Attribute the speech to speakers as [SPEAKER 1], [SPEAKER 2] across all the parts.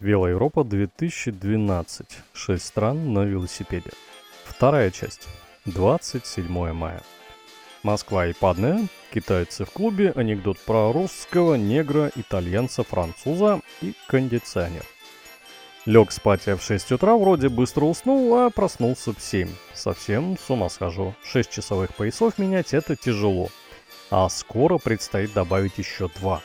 [SPEAKER 1] Велоевропа 2012. Шесть стран на велосипеде. Вторая часть. 27 мая. Москва и Падне. Китайцы в клубе. Анекдот про русского, негра, итальянца, француза и кондиционер. Лег спать я в 6 утра, вроде быстро уснул, а проснулся в 7. Совсем с ума схожу. 6 часовых поясов менять это тяжело. А скоро предстоит добавить еще 2.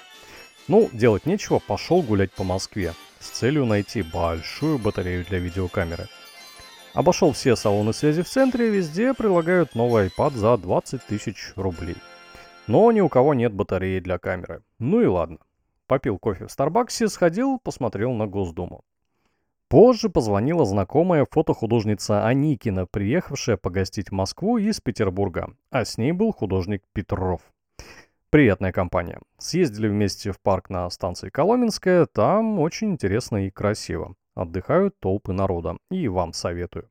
[SPEAKER 1] Ну, делать нечего, пошел гулять по Москве с целью найти большую батарею для видеокамеры. Обошел все салоны связи в центре, везде предлагают новый iPad за 20 тысяч рублей. Но ни у кого нет батареи для камеры. Ну и ладно. Попил кофе в Старбаксе, сходил, посмотрел на Госдуму. Позже позвонила знакомая фотохудожница Аникина, приехавшая погостить в Москву из Петербурга, а с ней был художник Петров. Приятная компания. Съездили вместе в парк на станции Коломенская, там очень интересно и красиво. Отдыхают толпы народа, и вам советую.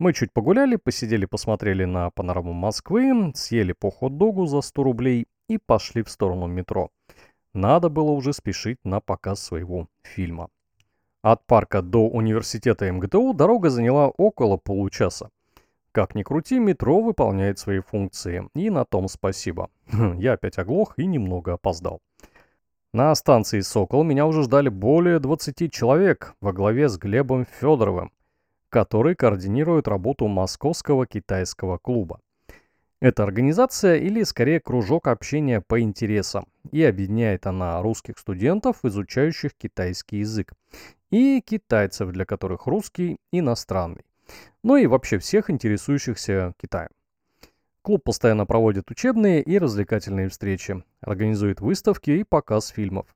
[SPEAKER 1] Мы чуть погуляли, посидели, посмотрели на панораму Москвы, съели по хот-догу за 100 рублей и пошли в сторону метро. Надо было уже спешить на показ своего фильма. От парка до университета МГТУ дорога заняла около получаса. Как ни крути, метро выполняет свои функции. И на том спасибо. Я опять оглох и немного опоздал. На станции «Сокол» меня уже ждали более 20 человек во главе с Глебом Федоровым, который координирует работу Московского китайского клуба. Это организация или скорее кружок общения по интересам, и объединяет она русских студентов, изучающих китайский язык, и китайцев, для которых русский иностранный ну и вообще всех интересующихся Китаем. Клуб постоянно проводит учебные и развлекательные встречи, организует выставки и показ фильмов.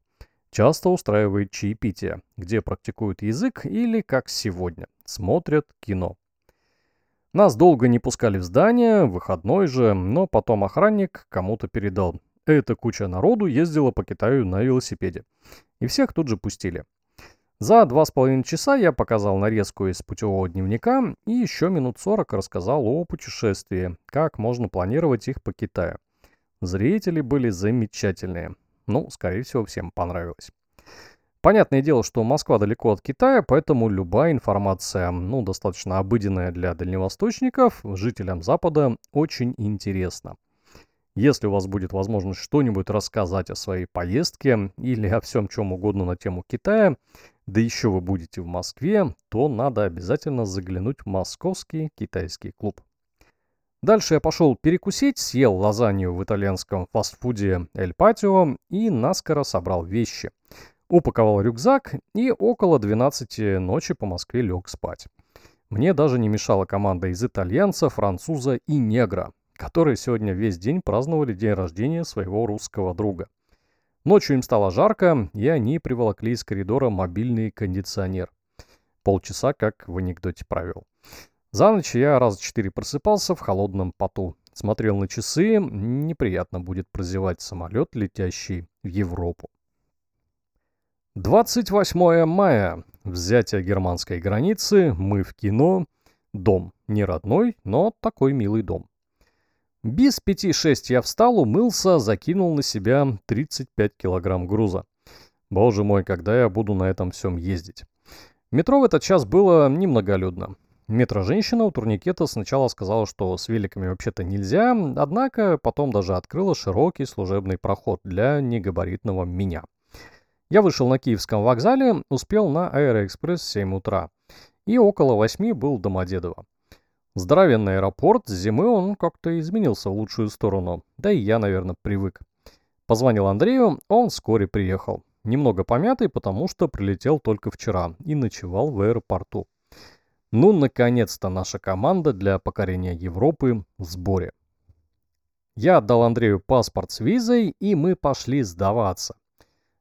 [SPEAKER 1] Часто устраивает чаепитие, где практикуют язык или, как сегодня, смотрят кино. Нас долго не пускали в здание, выходной же, но потом охранник кому-то передал. Эта куча народу ездила по Китаю на велосипеде. И всех тут же пустили. За два с половиной часа я показал нарезку из путевого дневника и еще минут сорок рассказал о путешествии, как можно планировать их по Китаю. Зрители были замечательные. Ну, скорее всего, всем понравилось. Понятное дело, что Москва далеко от Китая, поэтому любая информация, ну, достаточно обыденная для дальневосточников, жителям Запада, очень интересна. Если у вас будет возможность что-нибудь рассказать о своей поездке или о всем чем угодно на тему Китая, да еще вы будете в Москве, то надо обязательно заглянуть в московский китайский клуб. Дальше я пошел перекусить, съел лазанью в итальянском фастфуде Эль Патио и наскоро собрал вещи. Упаковал рюкзак и около 12 ночи по Москве лег спать. Мне даже не мешала команда из итальянца, француза и негра, которые сегодня весь день праздновали день рождения своего русского друга. Ночью им стало жарко, и они приволокли из коридора мобильный кондиционер. Полчаса, как в анекдоте правил. За ночь я раз четыре просыпался в холодном поту. Смотрел на часы, неприятно будет прозевать самолет, летящий в Европу. 28 мая. Взятие германской границы, мы в кино. Дом. Не родной, но такой милый дом. Без пяти шесть я встал, умылся, закинул на себя 35 килограмм груза. Боже мой, когда я буду на этом всем ездить? метро в этот час было немноголюдно. Метро-женщина у турникета сначала сказала, что с великами вообще-то нельзя, однако потом даже открыла широкий служебный проход для негабаритного меня. Я вышел на Киевском вокзале, успел на Аэроэкспресс в 7 утра. И около 8 был Домодедово. Здоровенный аэропорт, с зимы он как-то изменился в лучшую сторону. Да и я, наверное, привык. Позвонил Андрею, он вскоре приехал. Немного помятый, потому что прилетел только вчера и ночевал в аэропорту. Ну, наконец-то наша команда для покорения Европы в сборе. Я отдал Андрею паспорт с визой, и мы пошли сдаваться.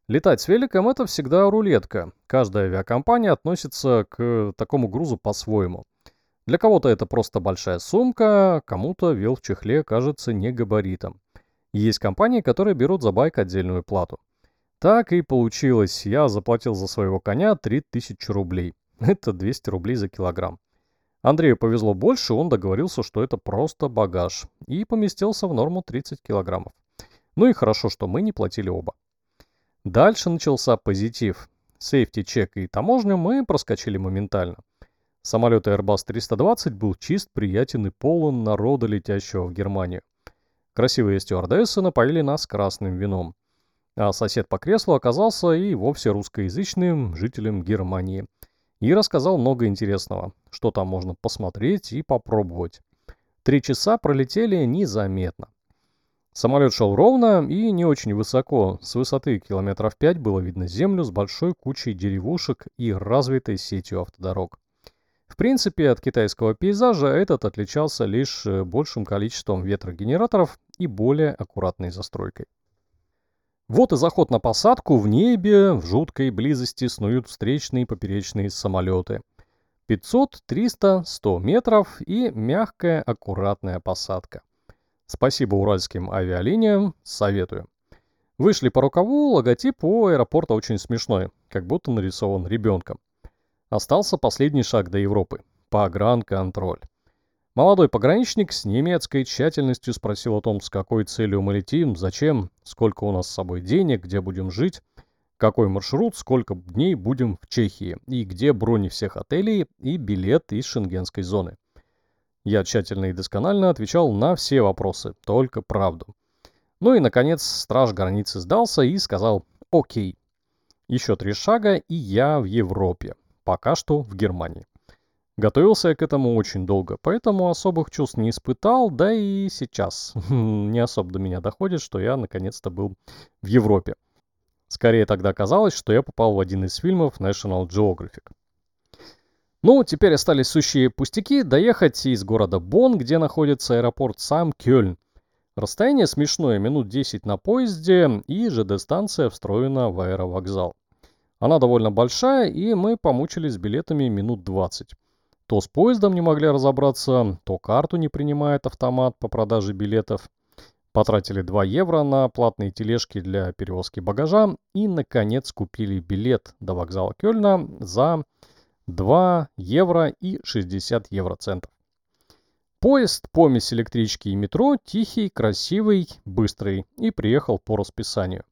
[SPEAKER 1] Летать с великом – это всегда рулетка. Каждая авиакомпания относится к такому грузу по-своему. Для кого-то это просто большая сумка, кому-то вел в чехле кажется не габаритом. Есть компании, которые берут за байк отдельную плату. Так и получилось. Я заплатил за своего коня 3000 рублей. Это 200 рублей за килограмм. Андрею повезло больше, он договорился, что это просто багаж. И поместился в норму 30 килограммов. Ну и хорошо, что мы не платили оба. Дальше начался позитив. Сейфти-чек и таможню мы проскочили моментально. Самолет Airbus 320 был чист, приятен и полон народа, летящего в Германию. Красивые стюардессы напоили нас красным вином. А сосед по креслу оказался и вовсе русскоязычным жителем Германии. И рассказал много интересного, что там можно посмотреть и попробовать. Три часа пролетели незаметно. Самолет шел ровно и не очень высоко. С высоты километров пять было видно землю с большой кучей деревушек и развитой сетью автодорог. В принципе, от китайского пейзажа этот отличался лишь э, большим количеством ветрогенераторов и более аккуратной застройкой. Вот и заход на посадку в небе, в жуткой близости снуют встречные и поперечные самолеты. 500, 300, 100 метров и мягкая аккуратная посадка. Спасибо уральским авиалиниям, советую. Вышли по рукаву, логотип у аэропорта очень смешной, как будто нарисован ребенком. Остался последний шаг до Европы – погранконтроль. Молодой пограничник с немецкой тщательностью спросил о том, с какой целью мы летим, зачем, сколько у нас с собой денег, где будем жить, какой маршрут, сколько дней будем в Чехии и где брони всех отелей и билет из шенгенской зоны. Я тщательно и досконально отвечал на все вопросы, только правду. Ну и, наконец, страж границы сдался и сказал «Окей». Еще три шага, и я в Европе. Пока что в Германии. Готовился я к этому очень долго, поэтому особых чувств не испытал, да и сейчас не особо до меня доходит, что я наконец-то был в Европе. Скорее тогда казалось, что я попал в один из фильмов National Geographic. Ну, теперь остались сущие пустяки доехать из города Бонн, где находится аэропорт сам Кёльн. Расстояние смешное, минут 10 на поезде, и ЖД-станция встроена в аэровокзал. Она довольно большая, и мы помучились с билетами минут 20. То с поездом не могли разобраться, то карту не принимает автомат по продаже билетов. Потратили 2 евро на платные тележки для перевозки багажа и, наконец, купили билет до вокзала Кёльна за 2 евро и 60 евроцентов. Поезд, помесь электрички и метро, тихий, красивый, быстрый и приехал по расписанию.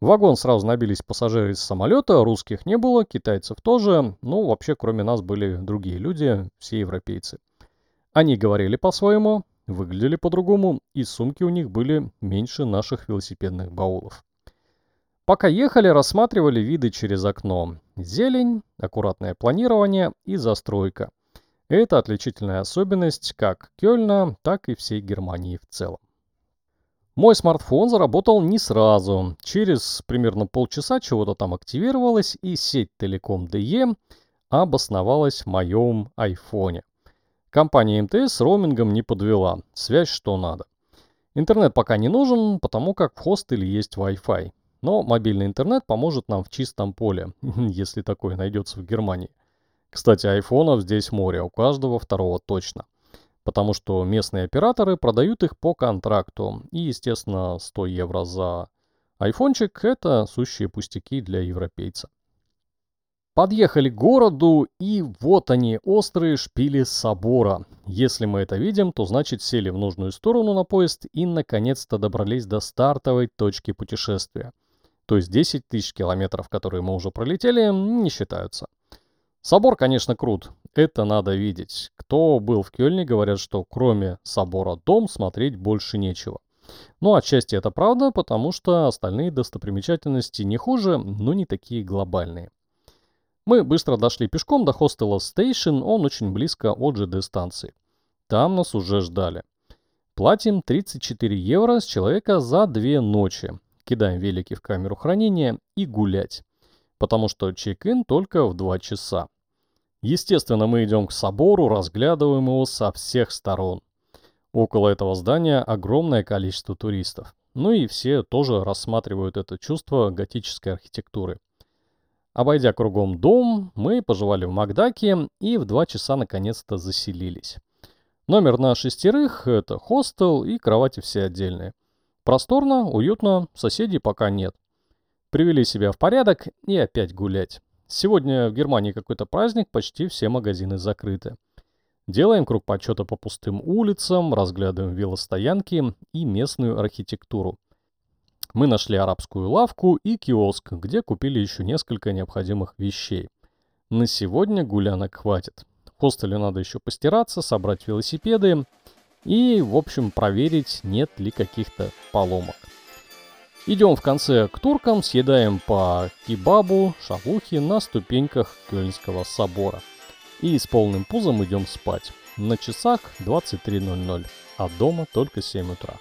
[SPEAKER 1] В вагон сразу набились пассажиры из самолета, русских не было, китайцев тоже, ну вообще кроме нас были другие люди, все европейцы. Они говорили по-своему, выглядели по-другому, и сумки у них были меньше наших велосипедных баулов. Пока ехали, рассматривали виды через окно. Зелень, аккуратное планирование и застройка. Это отличительная особенность как Кёльна, так и всей Германии в целом. Мой смартфон заработал не сразу. Через примерно полчаса чего-то там активировалось, и сеть Telecom DE обосновалась в моем айфоне. Компания МТС с роумингом не подвела. Связь что надо. Интернет пока не нужен, потому как в хостеле есть Wi-Fi. Но мобильный интернет поможет нам в чистом поле, если такое найдется в Германии. Кстати, айфонов здесь море, у каждого второго точно потому что местные операторы продают их по контракту. И, естественно, 100 евро за айфончик – это сущие пустяки для европейца. Подъехали к городу, и вот они, острые шпили собора. Если мы это видим, то значит сели в нужную сторону на поезд и наконец-то добрались до стартовой точки путешествия. То есть 10 тысяч километров, которые мы уже пролетели, не считаются. Собор, конечно, крут. Это надо видеть. Кто был в Кёльне, говорят, что кроме собора дом смотреть больше нечего. Ну, отчасти это правда, потому что остальные достопримечательности не хуже, но не такие глобальные. Мы быстро дошли пешком до хостела Station, он очень близко от ЖД-станции. Там нас уже ждали. Платим 34 евро с человека за две ночи. Кидаем велики в камеру хранения и гулять. Потому что чек-ин только в 2 часа. Естественно, мы идем к собору, разглядываем его со всех сторон. Около этого здания огромное количество туристов. Ну и все тоже рассматривают это чувство готической архитектуры. Обойдя кругом дом, мы пожевали в Макдаке и в два часа наконец-то заселились. Номер на шестерых – это хостел и кровати все отдельные. Просторно, уютно, соседей пока нет. Привели себя в порядок и опять гулять. Сегодня в Германии какой-то праздник, почти все магазины закрыты. Делаем круг почета по пустым улицам, разглядываем велостоянки и местную архитектуру. Мы нашли арабскую лавку и киоск, где купили еще несколько необходимых вещей. На сегодня гулянок хватит. В хостеле надо еще постираться, собрать велосипеды и, в общем, проверить, нет ли каких-то поломок. Идем в конце к туркам, съедаем по кебабу, шавухи на ступеньках Кёльнского собора. И с полным пузом идем спать. На часах 23.00, а дома только 7 утра.